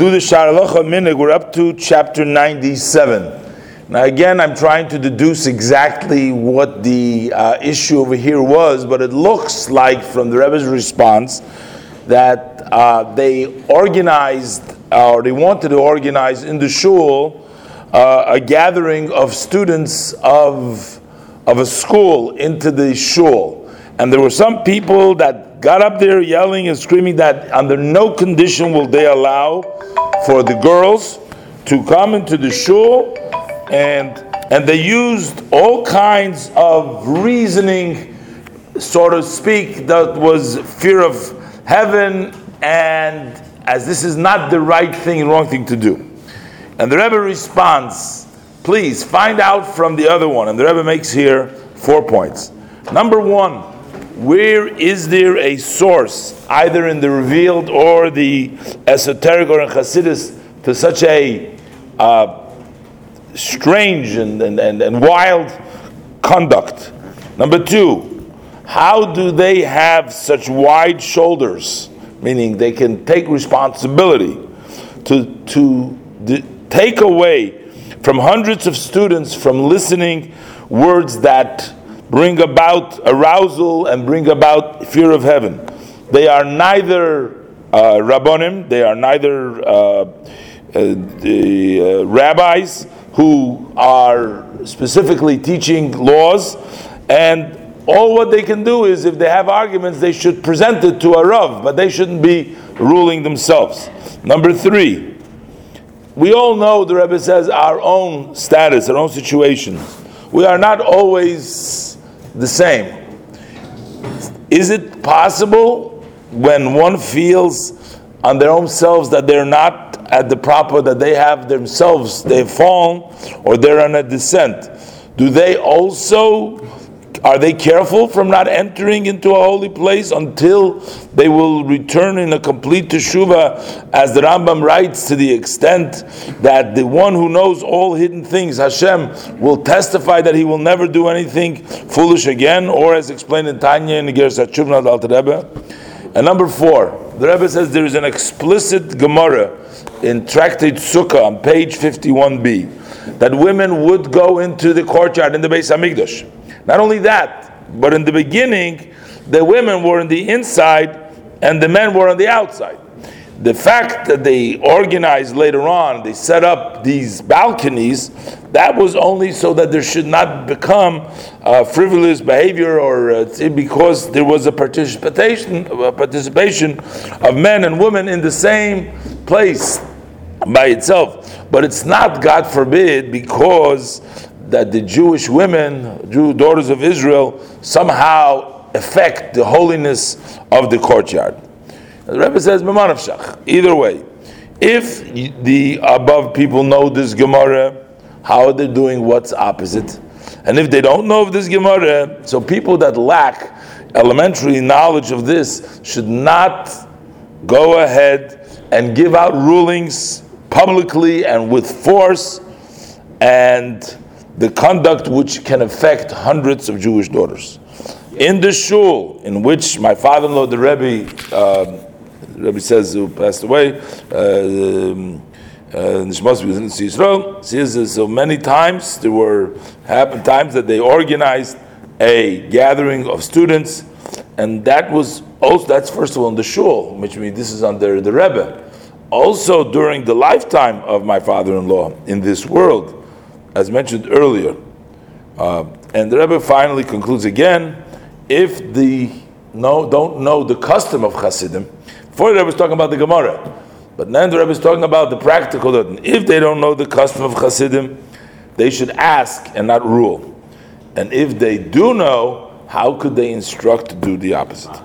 do the Shaarei Halacha Uminhag. We're up to chapter 97. Now, again, I'm trying to deduce exactly what the uh, issue over here was, but it looks like from the Rebbe's response that uh, they organized or they wanted to organize in the shul uh, a gathering of students of, of a school into the shul. And there were some people that got up there yelling and screaming that under no condition will they allow for the girls to come into the shul and and they used all kinds of reasoning so to speak that was fear of heaven and as this is not the right thing wrong thing to do and the Rebbe responds, please find out from the other one. And the Rebbe makes here four points. Number one, where is there a source, either in the revealed or the esoteric or in Hasidus, to such a uh, strange and, and, and, and wild conduct? Number two, how do they have such wide shoulders, meaning they can take responsibility to, to take away from hundreds of students from listening words that bring about arousal and bring about fear of heaven. They are neither uh, rabbonim, they are neither uh, uh, the uh, rabbis who are specifically teaching laws, and all what they can do is if they have arguments, they should present it to a rav, but they shouldn't be ruling themselves. Number three, we all know, the Rebbe says, our own status, our own situation. We are not always the same. Is it possible when one feels on their own selves that they're not at the proper, that they have themselves, they've fallen, or they're on a descent? Do they also are they careful from not entering into a holy place until they will return in a complete teshuva, as the Rambam writes, to the extent that the one who knows all hidden things, Hashem, will testify that he will never do anything foolish again, or as explained in Tanya in the Igeres HaTeshuva Alter Rebbe. And number four, the Rebbe says there is an explicit Gemara in Tractate Sukkah on page 51b that women would go into the courtyard in the Beis Hamikdash not only that, but in the beginning, the women were on the inside and the men were on the outside. The fact that they organized later on, they set up these balconies, that was only so that there should not become uh, frivolous behavior or uh, because there was a participation, a participation of men and women in the same place by itself. But it's not, God forbid, because that the Jewish women, Jew daughters of Israel, somehow affect the holiness of the courtyard. The Rebbe says, Either way, if the above people know this Gemara, how are they doing what's opposite? And if they don't know of this Gemara, so people that lack elementary knowledge of this should not go ahead and give out rulings publicly and with force and the conduct which can affect hundreds of Jewish daughters. In the shul in which my father-in-law, the Rebbe, uh, the Rebbe says who passed away, uh, Nishmas uh, Yisrael, says so many times there were happened times that they organized a gathering of students, and that was also that's first of all in the shul, which means this is under the Rebbe. Also during the lifetime of my father-in-law in this world, as mentioned earlier. Uh, and the Rebbe finally concludes again: if the no don't know the custom of Hasidim, before the Rebbe was talking about the Gemara, but then the Rebbe is talking about the practical. If they don't know the custom of Hasidim, they should ask and not rule. And if they do know, how could they instruct to do the opposite?